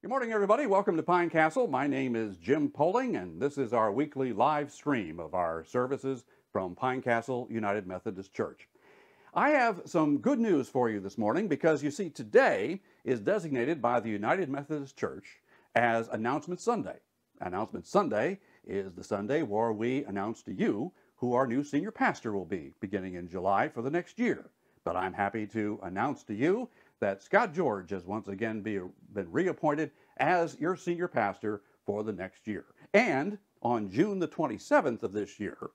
Good morning, everybody. Welcome to Pine Castle. My name is Jim Poling, and this is our weekly live stream of our services from Pine Castle United Methodist Church. I have some good news for you this morning because you see, today is designated by the United Methodist Church as Announcement Sunday. Announcement Sunday is the Sunday where we announce to you who our new senior pastor will be beginning in July for the next year. But I'm happy to announce to you that Scott George has once again be, been reappointed as your senior pastor for the next year. And on June the 27th of this year,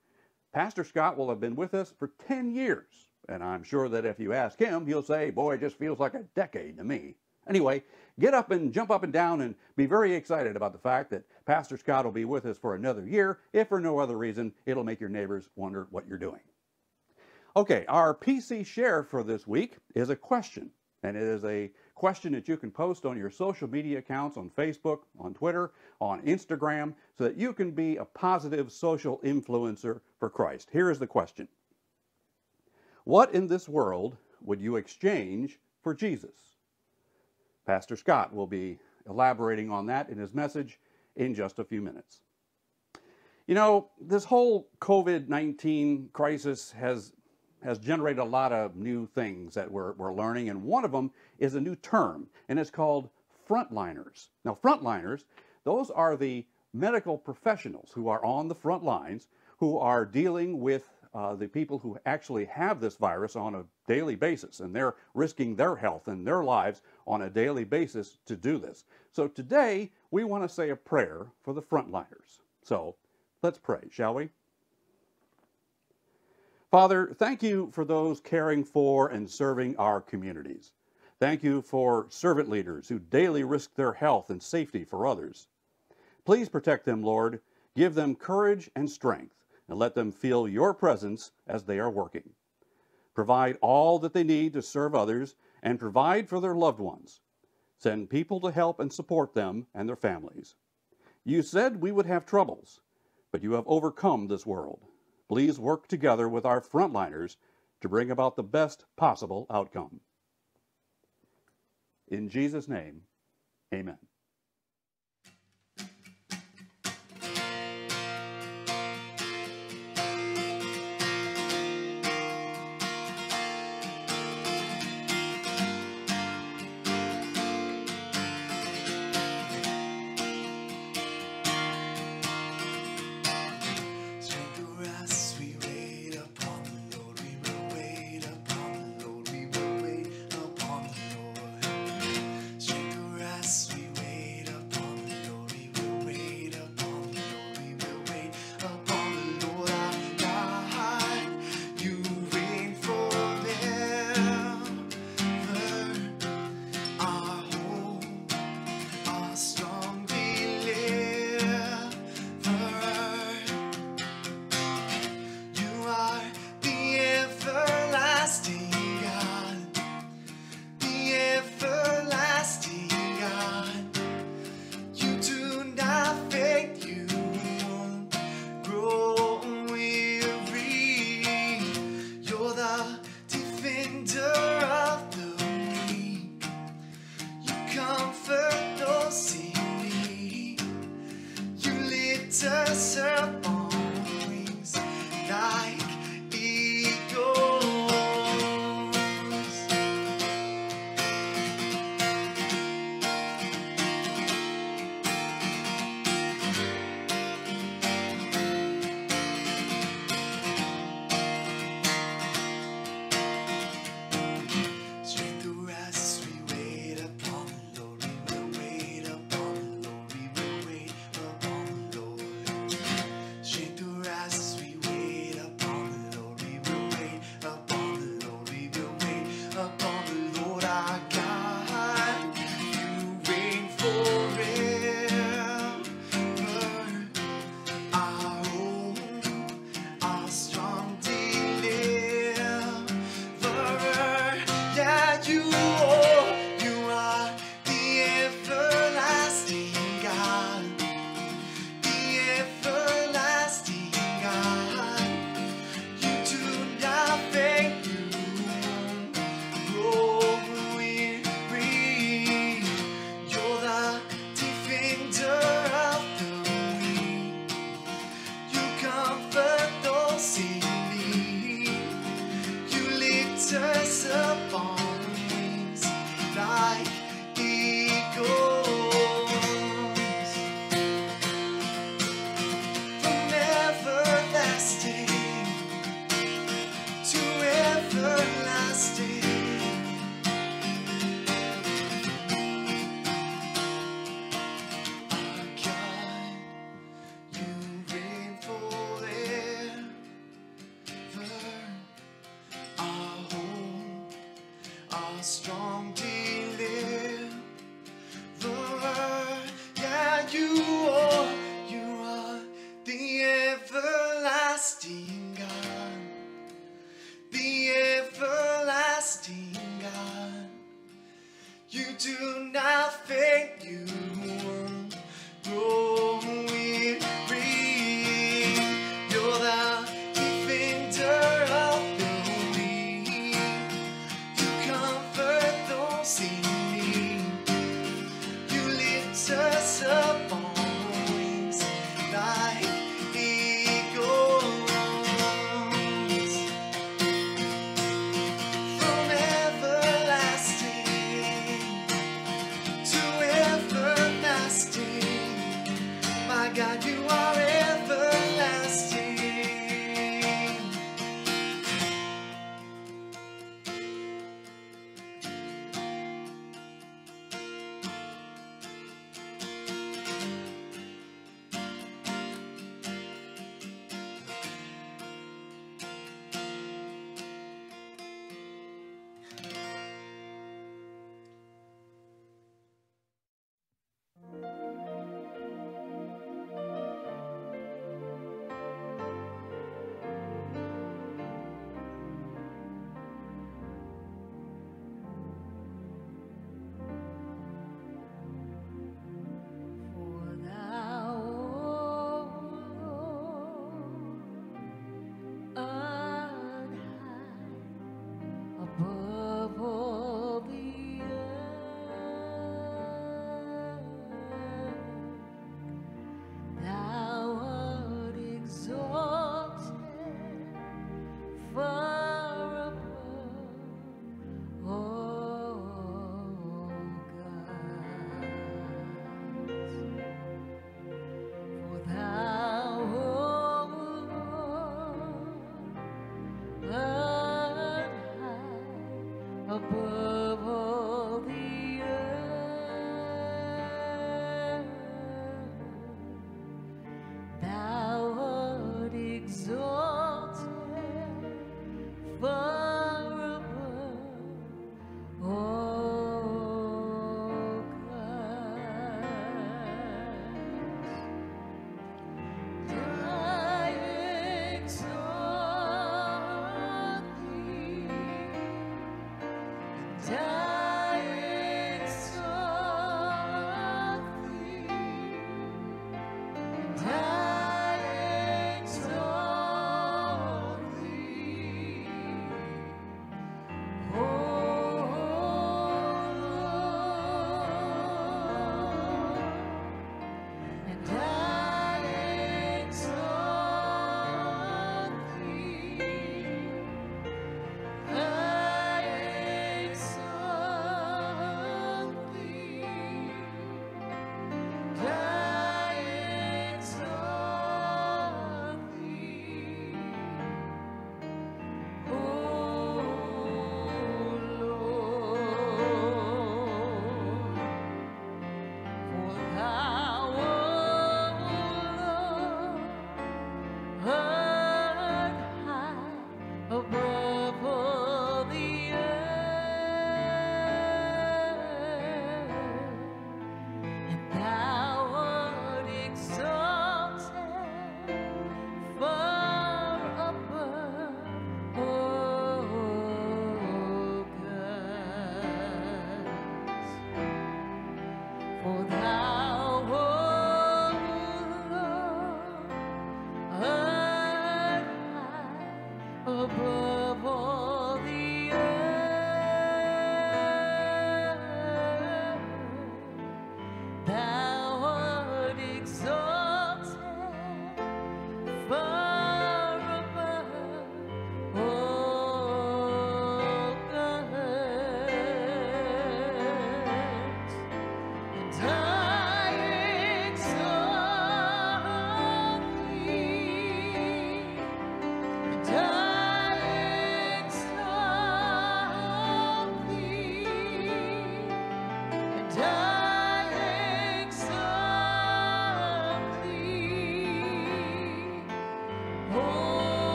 Pastor Scott will have been with us for 10 years. And I'm sure that if you ask him, he'll say, Boy, it just feels like a decade to me. Anyway, get up and jump up and down and be very excited about the fact that Pastor Scott will be with us for another year. If for no other reason, it'll make your neighbors wonder what you're doing. Okay, our PC share for this week is a question. And it is a question that you can post on your social media accounts on Facebook, on Twitter, on Instagram, so that you can be a positive social influencer for Christ. Here is the question What in this world would you exchange for Jesus? Pastor Scott will be elaborating on that in his message in just a few minutes. You know, this whole COVID 19 crisis has has generated a lot of new things that we're, we're learning, and one of them is a new term, and it's called frontliners. Now, frontliners, those are the medical professionals who are on the front lines who are dealing with uh, the people who actually have this virus on a daily basis, and they're risking their health and their lives on a daily basis to do this. So today, we want to say a prayer for the frontliners. So let's pray, shall we? Father, thank you for those caring for and serving our communities. Thank you for servant leaders who daily risk their health and safety for others. Please protect them, Lord. Give them courage and strength, and let them feel your presence as they are working. Provide all that they need to serve others and provide for their loved ones. Send people to help and support them and their families. You said we would have troubles, but you have overcome this world please work together with our frontliners to bring about the best possible outcome. In Jesus' name, amen.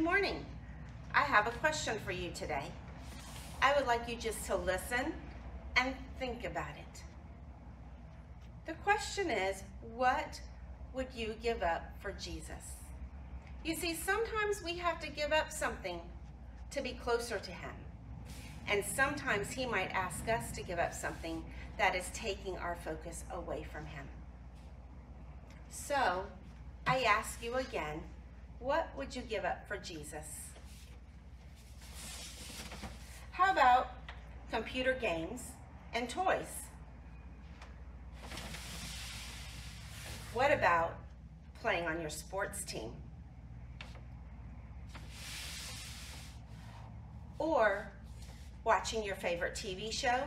Morning. I have a question for you today. I would like you just to listen and think about it. The question is, what would you give up for Jesus? You see, sometimes we have to give up something to be closer to him. And sometimes he might ask us to give up something that is taking our focus away from him. So, I ask you again, what would you give up for Jesus? How about computer games and toys? What about playing on your sports team? Or watching your favorite TV show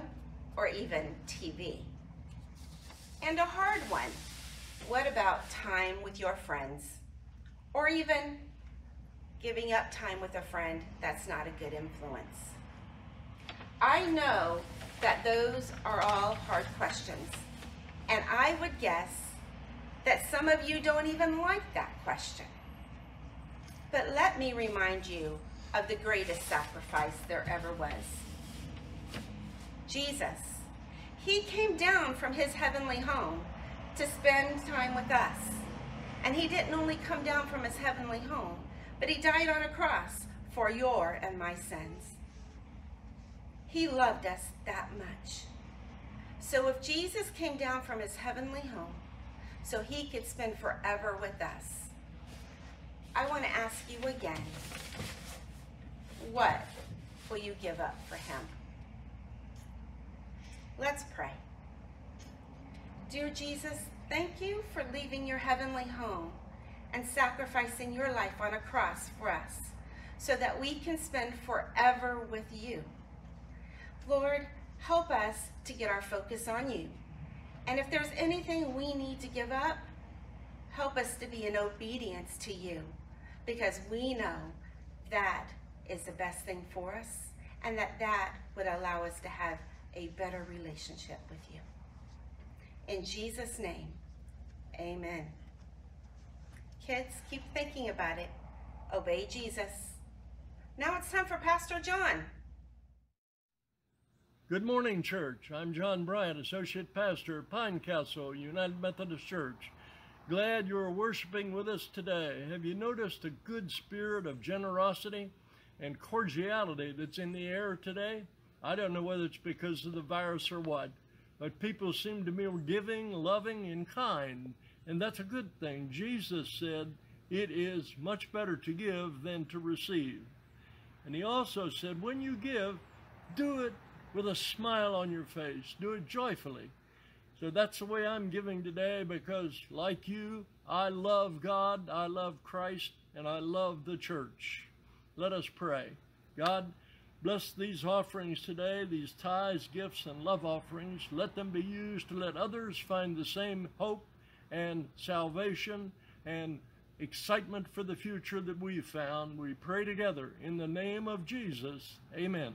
or even TV? And a hard one, what about time with your friends? Or even giving up time with a friend that's not a good influence? I know that those are all hard questions, and I would guess that some of you don't even like that question. But let me remind you of the greatest sacrifice there ever was. Jesus, he came down from his heavenly home to spend time with us. And he didn't only come down from his heavenly home, but he died on a cross for your and my sins. He loved us that much. So if Jesus came down from his heavenly home so he could spend forever with us, I want to ask you again, what will you give up for him? Let's pray. Dear Jesus, Thank you for leaving your heavenly home and sacrificing your life on a cross for us so that we can spend forever with you. Lord, help us to get our focus on you. And if there's anything we need to give up, help us to be in obedience to you because we know that is the best thing for us and that that would allow us to have a better relationship with you. In Jesus' name, amen. Kids, keep thinking about it. Obey Jesus. Now it's time for Pastor John. Good morning, church. I'm John Bryant, Associate Pastor, Pine Castle United Methodist Church. Glad you're worshiping with us today. Have you noticed a good spirit of generosity and cordiality that's in the air today? I don't know whether it's because of the virus or what, but people seem to be giving, loving, and kind. And that's a good thing. Jesus said, it is much better to give than to receive. And he also said, when you give, do it with a smile on your face. Do it joyfully. So that's the way I'm giving today because, like you, I love God, I love Christ, and I love the church. Let us pray. God, Bless these offerings today, these tithes, gifts, and love offerings. Let them be used to let others find the same hope and salvation and excitement for the future that we've found. We pray together in the name of Jesus. Amen.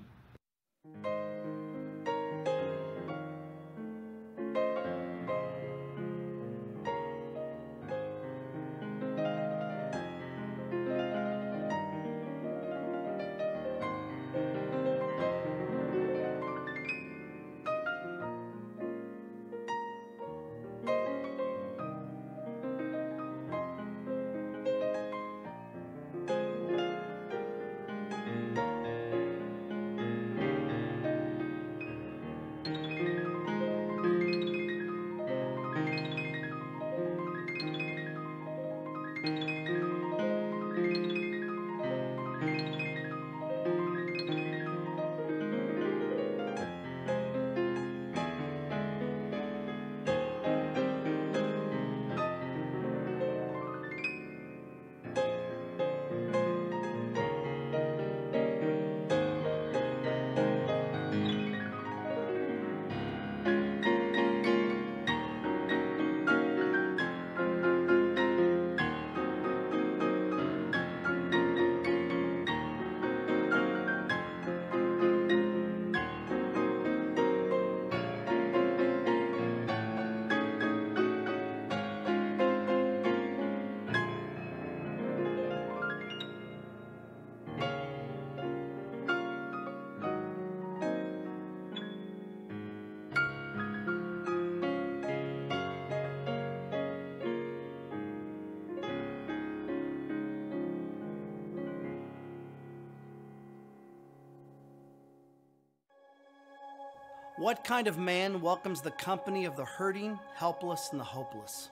What kind of man welcomes the company of the hurting, helpless, and the hopeless?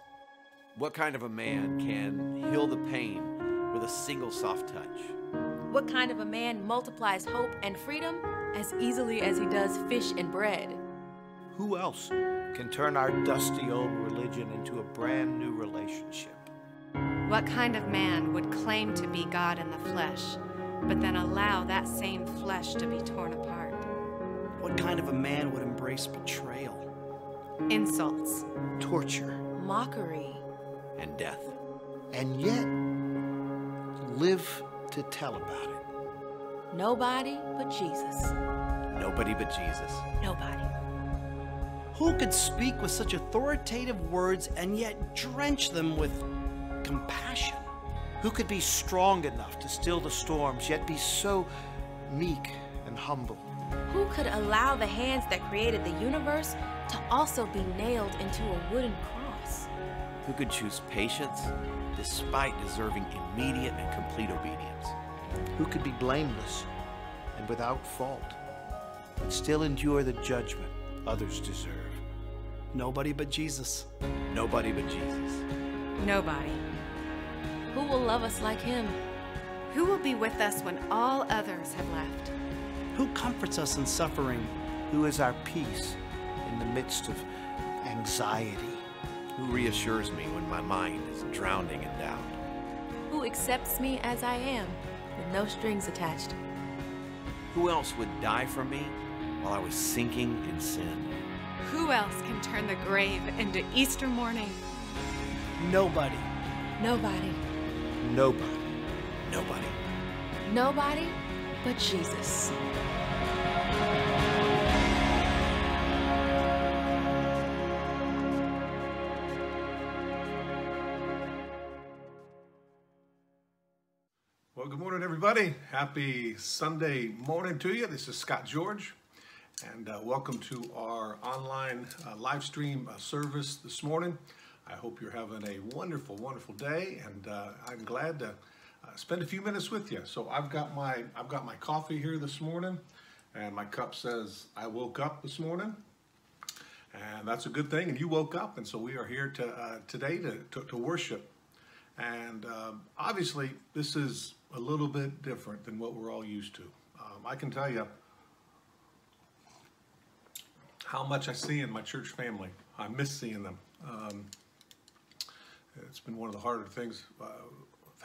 What kind of a man can heal the pain with a single soft touch? What kind of a man multiplies hope and freedom as easily as he does fish and bread? Who else can turn our dusty old religion into a brand new relationship? What kind of man would claim to be God in the flesh, but then allow that same flesh to be torn apart? What kind of a man would embrace betrayal, Insults, Torture. Mockery. And death. And yet, live to tell about it. Nobody but Jesus. Nobody but Jesus. Nobody. Who could speak with such authoritative words and yet drench them with compassion? Who could be strong enough to still the storms, yet be so meek and humble? Who could allow the hands that created the universe to also be nailed into a wooden cross? Who could choose patience despite deserving immediate and complete obedience? Who could be blameless and without fault, and still endure the judgment others deserve? Nobody but Jesus. Nobody but Jesus. nobody. Who will love us like him? Who will be with us when all others have left? Who comforts us in suffering? Who is our peace in the midst of anxiety? Who reassures me when my mind is drowning in doubt? Who accepts me as I am with no strings attached? Who else would die for me while I was sinking in sin? Who else can turn the grave into Easter morning? Nobody. Nobody. Nobody. Nobody. Nobody but Jesus. Well, good morning, everybody. Happy Sunday morning to you. This is Scott George, and uh, welcome to our online uh, live stream uh, service this morning. I hope you're having a wonderful, wonderful day, and uh, I'm glad to uh, spend a few minutes with you. So I've got my I've got my coffee here this morning, and my cup says I woke up this morning, and that's a good thing. And you woke up, and so we are here to uh, today to, to to worship. And um, obviously, this is a little bit different than what we're all used to. Um, I can tell you how much I see in my church family. I miss seeing them. Um, it's been one of the harder things uh,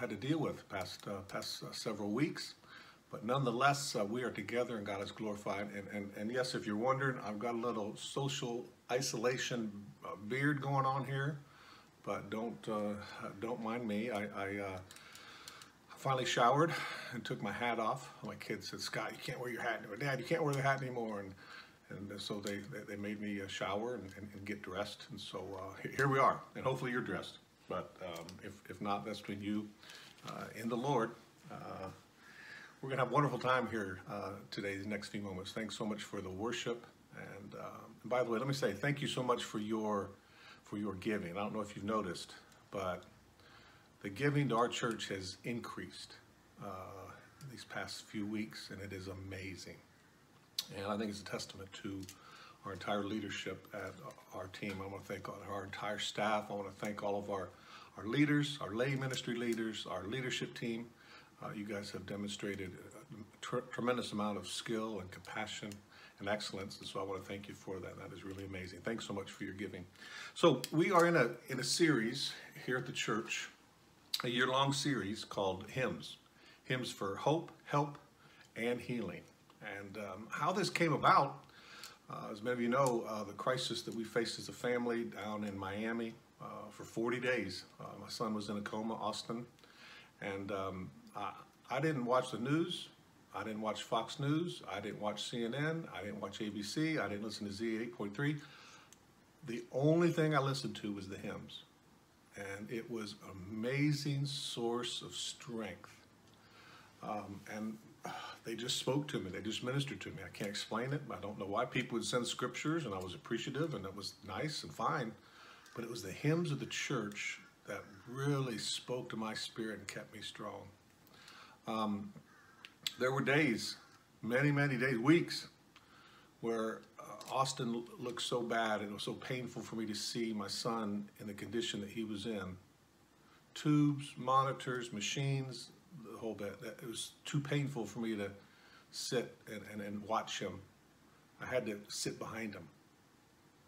had to deal with past uh, past uh, several weeks. But nonetheless, uh, we are together and God is glorified. And, and, and yes, if you're wondering, I've got a little social isolation uh, beard going on here but don't uh, don't mind me. I, I uh, finally showered and took my hat off. My kids said, "Scott, you can't wear your hat anymore. Dad, you can't wear the hat anymore." And and so they they, made me shower and, and get dressed. And so uh, here we are. And hopefully you're dressed. But um, if if not, that's between you uh, and the Lord. Uh, we're gonna have a wonderful time here uh, today. The next few moments. Thanks so much for the worship. And, um, and by the way, let me say thank you so much for your for your giving. I don't know if you've noticed, but the giving to our church has increased uh, these past few weeks, and it is amazing. And I think it's a testament to our entire leadership at our team. I want to thank our entire staff. I want to thank all of our, our leaders, our lay ministry leaders, our leadership team. Uh, you guys have demonstrated a tr- tremendous amount of skill and compassion and excellence, and so I want to thank you for that. That is really amazing. Thanks so much for your giving. So we are in a in a series here at the church, a year-long series called Hymns, hymns for hope, help, and healing. And um, how this came about, uh, as many of you know, uh, the crisis that we faced as a family down in Miami for 40 days. Uh, my son was in a coma, Austin, and um, I, I didn't watch the news. I didn't watch Fox News. I didn't watch CNN. I didn't watch ABC. I didn't listen to Z 8.3. The only thing I listened to was the hymns. And it was amazing source of strength. Um, and uh, they just spoke to me. They just ministered to me. I can't explain it. I don't know why people would send scriptures, and I was appreciative, and that was nice and fine. But it was the hymns of the church that really spoke to my spirit and kept me strong. Um, there were days, many, many days, weeks, where uh, Austin looked so bad and it was so painful for me to see my son in the condition that he was in. Tubes, monitors, machines, the whole bit. It was too painful for me to sit and, and, and watch him. I had to sit behind him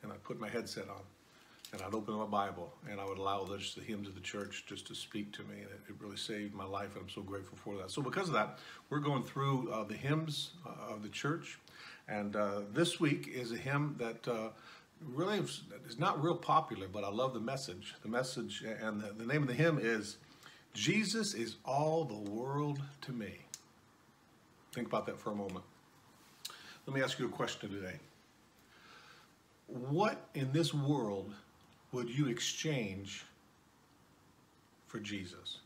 and I put my headset on and I'd open my Bible and I would allow those, the hymns of the church just to speak to me. And it, it really saved my life, and I'm so grateful for that. So, because of that, we're going through uh, the hymns uh, of the church. And uh, this week is a hymn that uh, really is, is, not real popular, but I love the message. The message, and the, the name of the hymn is Jesus is All the World to Me. Think about that for a moment. Let me ask you a question today. What in this world would you exchange for Jesus?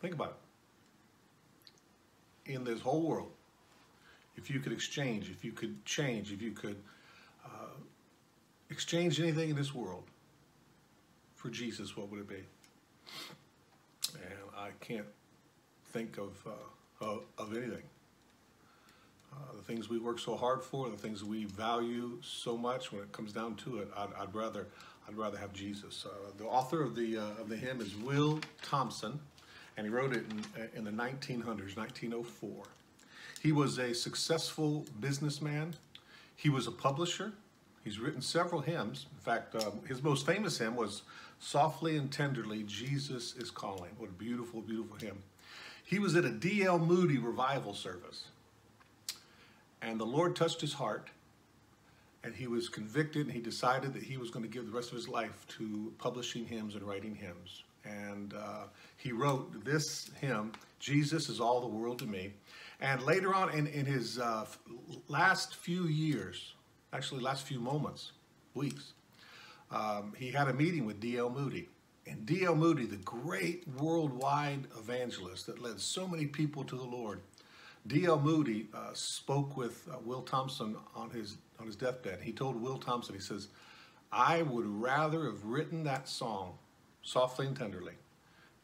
Think about it. In this whole world, if you could exchange, if you could change, if you could uh, exchange anything in this world for Jesus, what would it be? And I can't think of, uh, of, of anything. Uh, the things we work so hard for, the things we value so much, when it comes down to it, I'd, I'd rather I'd rather have Jesus. Uh, the author of the uh, of the hymn is Will Thompson, and he wrote it in, in the 1900s, 1904. He was a successful businessman. He was a publisher. He's written several hymns. In fact, uh, his most famous hymn was "Softly and Tenderly, Jesus is Calling." What a beautiful, beautiful hymn. He was at a D.L. Moody revival service and the Lord touched his heart, and he was convicted, and he decided that he was going to give the rest of his life to publishing hymns and writing hymns. And uh, he wrote this hymn, Jesus is All the World to Me. And later on in, in his uh, last few years, actually last few moments, weeks, um, he had a meeting with D.L. Moody. And D.L. Moody, the great worldwide evangelist that led so many people to the Lord, D.L. Moody uh, spoke with uh, Will Thompson on his on his deathbed. He told Will Thompson, he says, "I would rather have written that song, softly and tenderly,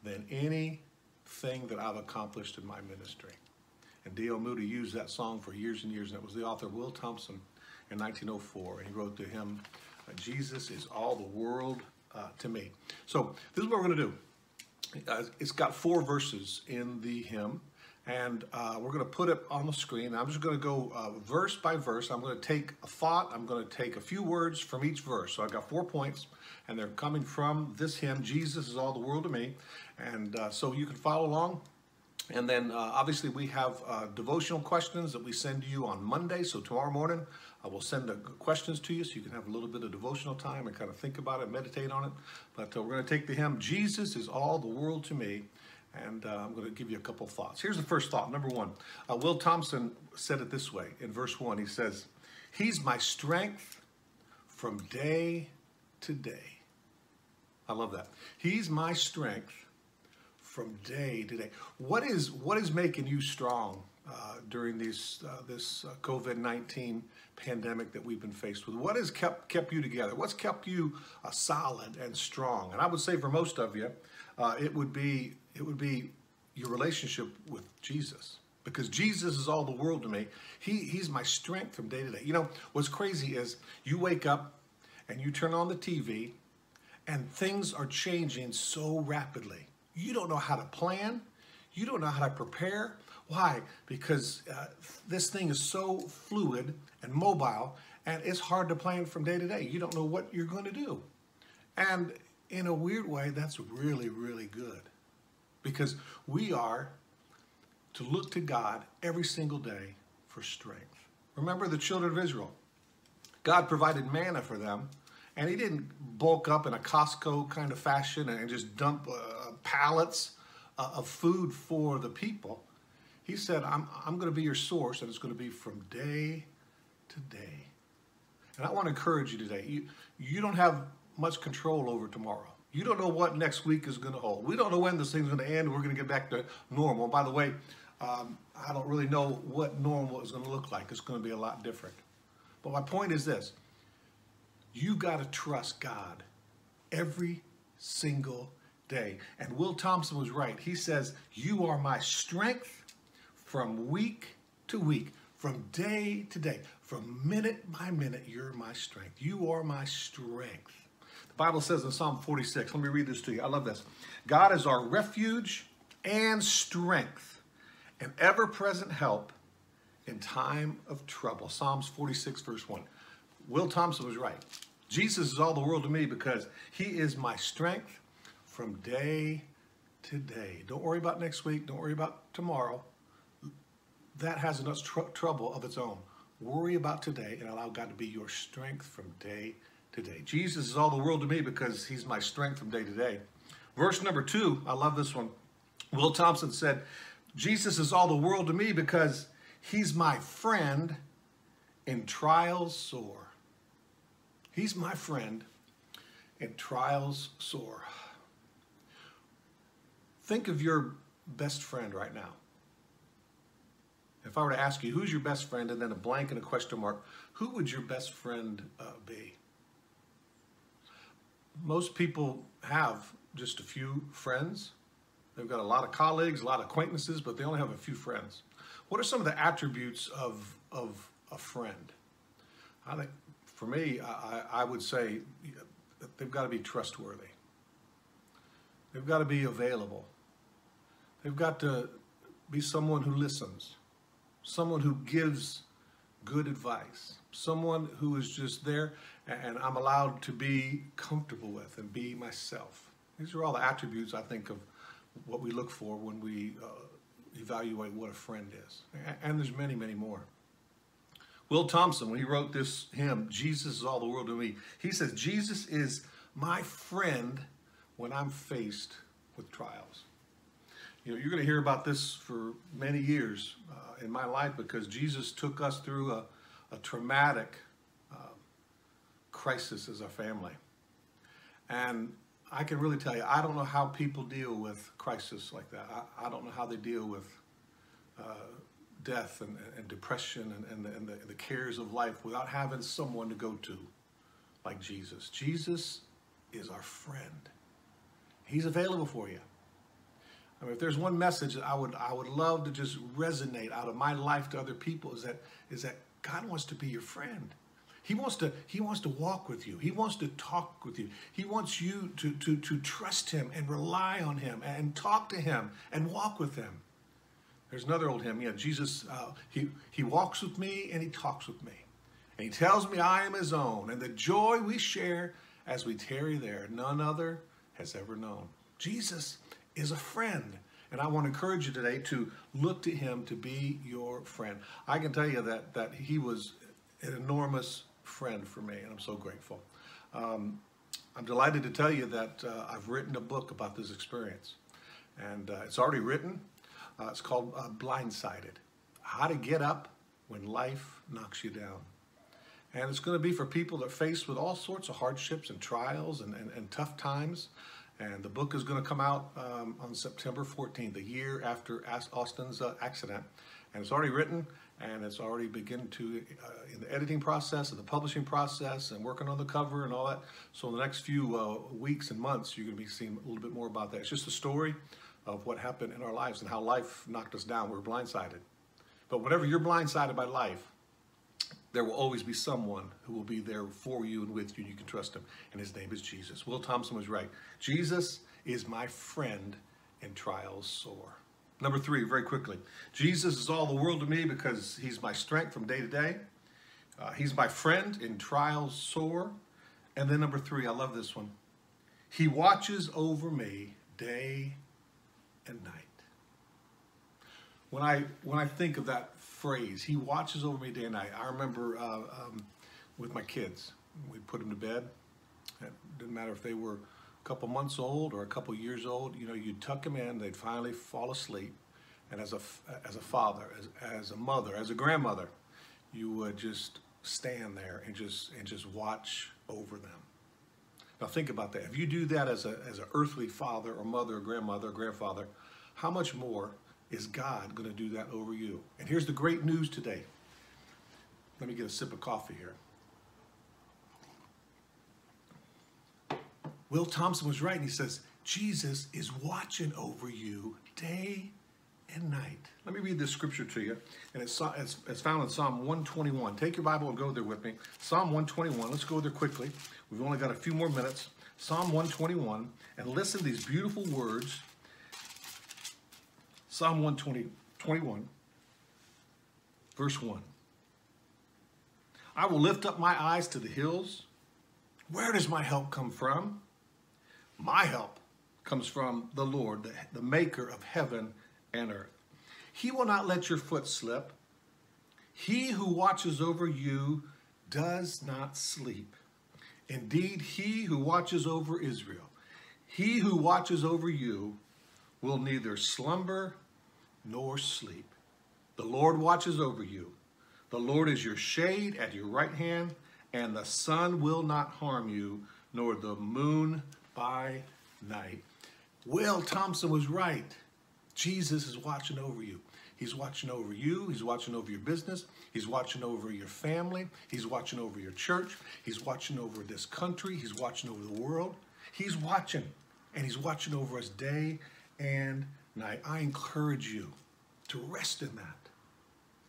than anything that I've accomplished in my ministry." And D.L. Moody used that song for years and years, and it was the author Will Thompson in 1904. And he wrote to him, "Jesus is all the world uh, to me." So this is what we're going to do. Uh, it's got four verses in the hymn and uh, we're going to put it on the screen. I'm just going to go uh, verse by verse. I'm going to take a thought. I'm going to take a few words from each verse. So I've got four points, and they're coming from this hymn, Jesus is all the world to me. And uh, so you can follow along. And then uh, obviously we have uh, devotional questions that we send to you on Monday. So tomorrow morning I will send the questions to you so you can have a little bit of devotional time and kind of think about it, meditate on it. But uh, we're going to take the hymn, Jesus is all the world to me and uh, I'm going to give you a couple thoughts. Here's the first thought. Number one, uh, Will Thompson said it this way in verse one. He says, He's my strength from day to day. I love that. He's my strength from day to day. What is what is making you strong uh, during these uh, this uh, COVID nineteen pandemic that we've been faced with? What has kept kept you together? What's kept you uh, solid and strong? And I would say for most of you, uh, it would be it would be your relationship with Jesus. Because Jesus is all the world to me. He, he's my strength from day to day. You know, what's crazy is you wake up and you turn on the TV and things are changing so rapidly. You don't know how to plan. You don't know how to prepare. Why? Because uh, this thing is so fluid and mobile, and it's hard to plan from day to day. You don't know what you're going to do. And in a weird way, that's really, really good because we are to look to God every single day for strength. Remember the children of Israel. God provided manna for them, and He didn't bulk up in a Costco kind of fashion and just dump uh, pallets uh, of food for the people. He said, I'm, I'm going to be your source, and it's going to be from day to day. And I want to encourage you today. You, you don't have much control over tomorrow. You don't know what next week is going to hold. We don't know when this thing's going to end. We're going to get back to normal. By the way, um, I don't really know what normal is going to look like. It's going to be a lot different. But my point is this you got to trust God every single day. And Will Thompson was right. He says, You are my strength from week to week, from day to day, from minute by minute. You're my strength. You are my strength. Bible says in Psalm 46, let me read this to you. I love this. God is our refuge and strength, an ever present help in time of trouble. Psalms 46, verse 1. Will Thompson was right. Jesus is all the world to me because he is my strength from day to day. Don't worry about next week. Don't worry about tomorrow. That has enough tr- trouble of its own. Worry about today and allow God to be your strength from day to day. Jesus is all the world to me because he's my strength from day to day. Verse number two, I love this one. Will Thompson said, Jesus is all the world to me because he's my friend in trials sore. He's my friend in trials sore. Think of your best friend right now. If I were to ask you, who's your best friend, and then a blank and a question mark, who would your best friend uh, be? Most people have just a few friends. They've got a lot of colleagues, a lot of acquaintances, but they only have a few friends. What are some of the attributes of, of a friend? I think, for me, I, I would say they've got to be trustworthy. They've got to be available. They've got to be someone who listens, someone who gives good advice, someone who is just there and I'm allowed to be comfortable with and be myself. These are all the attributes I think of what we look for when we uh, evaluate what a friend is. And there's many, many more. Will Thompson, when he wrote this hymn, Jesus is all the world to me, he says, Jesus is my friend when I'm faced with trials. You know, you're going to hear about this for many years uh, in my life because Jesus took us through a, a traumatic uh, crisis as a family. And I can really tell you, I don't know how people deal with crisis like that. I, I don't know how they deal with uh, death and, and depression and, and, the, and, the, the cares of life without having someone to go to like Jesus. Jesus is our friend. He's available for you. I mean, if there's one message that I would I would love to just resonate out of my life to other people is that is that God wants to be your friend. He wants to he wants to walk with you. He wants to talk with you. He wants you to to to trust him and rely on him and talk to him and walk with him. There's another old hymn. Yeah, Jesus uh, he he walks with me and he talks with me. And he tells me I am his own and the joy we share as we tarry there none other has ever known. Jesus is a friend. And I want to encourage you today to look to him to be your friend. I can tell you that, that he was an enormous friend for me, and I'm so grateful. Um, I'm delighted to tell you that uh, I've written a book about this experience. And uh, it's already written. Uh, it's called uh, Blindsided How to Get Up When Life Knocks You Down. And it's going to be for people that are faced with all sorts of hardships and trials and, and, and tough times. And the book is going to come out um, on September 14th, the year after Austin's uh, accident. And it's already written and it's already begun to, uh, in the editing process and the publishing process and working on the cover and all that. So in the next few uh, weeks and months, you're going to be seeing a little bit more about that. It's just a story of what happened in our lives and how life knocked us down. We were blindsided. But whenever you're blindsided by life, there will always be someone who will be there for you and with you, and you can trust him. And his name is Jesus. Will Thompson was right. Jesus is my friend in trials sore. Number three, very quickly. Jesus is all the world to me because he's my strength from day to day. Uh, he's my friend in trials sore. And then number three, I love this one. He watches over me day and night. When I when I think of that phrase, he watches over me day and night. I remember uh, um, with my kids, we put them to bed. It didn't matter if they were a couple months old or a couple years old. You know, you'd tuck them in, they'd finally fall asleep. And as a as a father, as as a mother, as a grandmother, you would just stand there and just and just watch over them. Now think about that. If you do that as a as an earthly father or mother or grandmother or grandfather, how much more is God going to do that over you? And here's the great news today. Let me get a sip of coffee here. Will Thompson was right, and he says, Jesus is watching over you day and night. Let me read this scripture to you, and it's, it's, it's, found in Psalm 121. Take your Bible and go there with me. Psalm 121, let's go there quickly. We've only got a few more minutes. Psalm 121, and listen to these beautiful words. Psalm 120, 21, verse 1. I will lift up my eyes to the hills. Where does my help come from? My help comes from the Lord, the, the maker of heaven and earth. He will not let your foot slip. He who watches over you does not sleep. Indeed, he who watches over Israel, he who watches over you, will neither slumber nor sleep. The Lord watches over you. The Lord is your shade at your right hand, and the sun will not harm you, nor the moon by night. Will Thompson was right. Jesus is watching over you. He's watching over you. He's watching over your business. He's watching over your family. He's watching over your church. He's watching over this country. He's watching over the world. He's watching, and He's watching over us day and night. I encourage you to rest in that,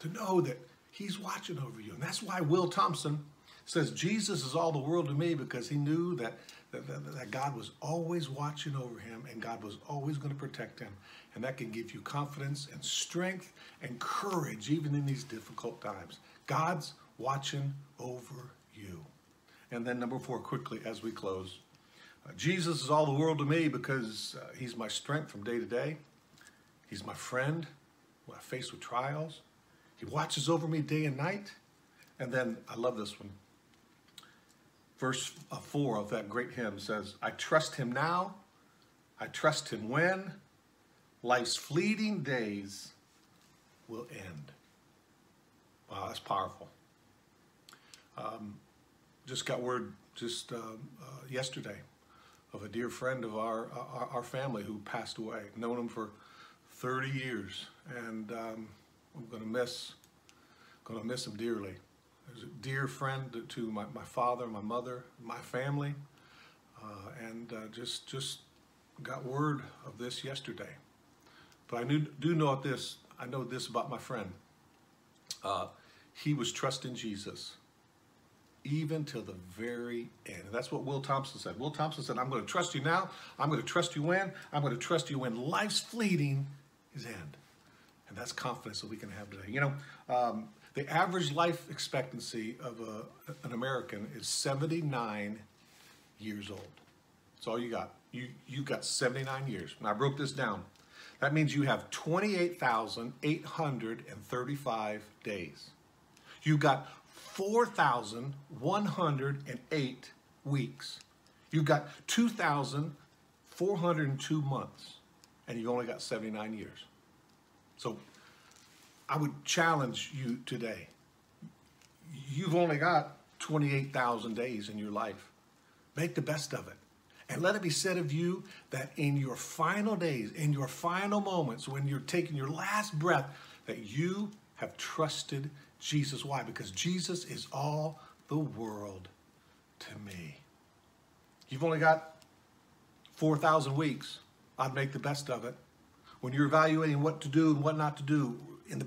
to know that He's watching over you. And that's why Will Thompson says Jesus is all the world to me because he knew that that, that, God was always watching over him and God was always going to protect him. And that can give you confidence and strength and courage even in these difficult times. God's watching over you. And then number four, quickly as we close. Jesus is all the world to me because uh, he's my strength from day to day. He's my friend when I face with trials. He watches over me day and night. And then I love this one verse uh, 4 of that great hymn says, I trust him now, I trust him when life's fleeting days will end. Wow, that's powerful. Um, just got word just uh, uh, yesterday of a dear friend of our, our, our family who passed away. Known him for 30 years, and um, I'm to miss to miss him dearly. He's a dear friend to my, my father, my mother, my family, uh, and uh, just just got word of this yesterday. But I knew, do know this. I know this about my friend. Uh, he was trusting Jesus even till the very end. And that's what Will Thompson said. Will Thompson said, I'm going to trust you now. I'm going to trust you when. I'm going to trust you when life's fleeting is end. And that's confidence that we can have today. You know, um, the average life expectancy of a, an American is 79 years old. That's all you got. You, you've got 79 years. And I broke this down. That means you have 28,835 days. You've got 4,108 weeks. You've got 2,402 months. And you've only got 79 years. So I would challenge you today. You've only got 28,000 days in your life. Make the best of it. And let it be said of you that in your final days, in your final moments, when you're taking your last breath, that you have trusted Jesus. Why? Because Jesus is all the world to me. You've only got 4,000 weeks. I'd make the best of it. When you're evaluating what to do and what not to do, in the back,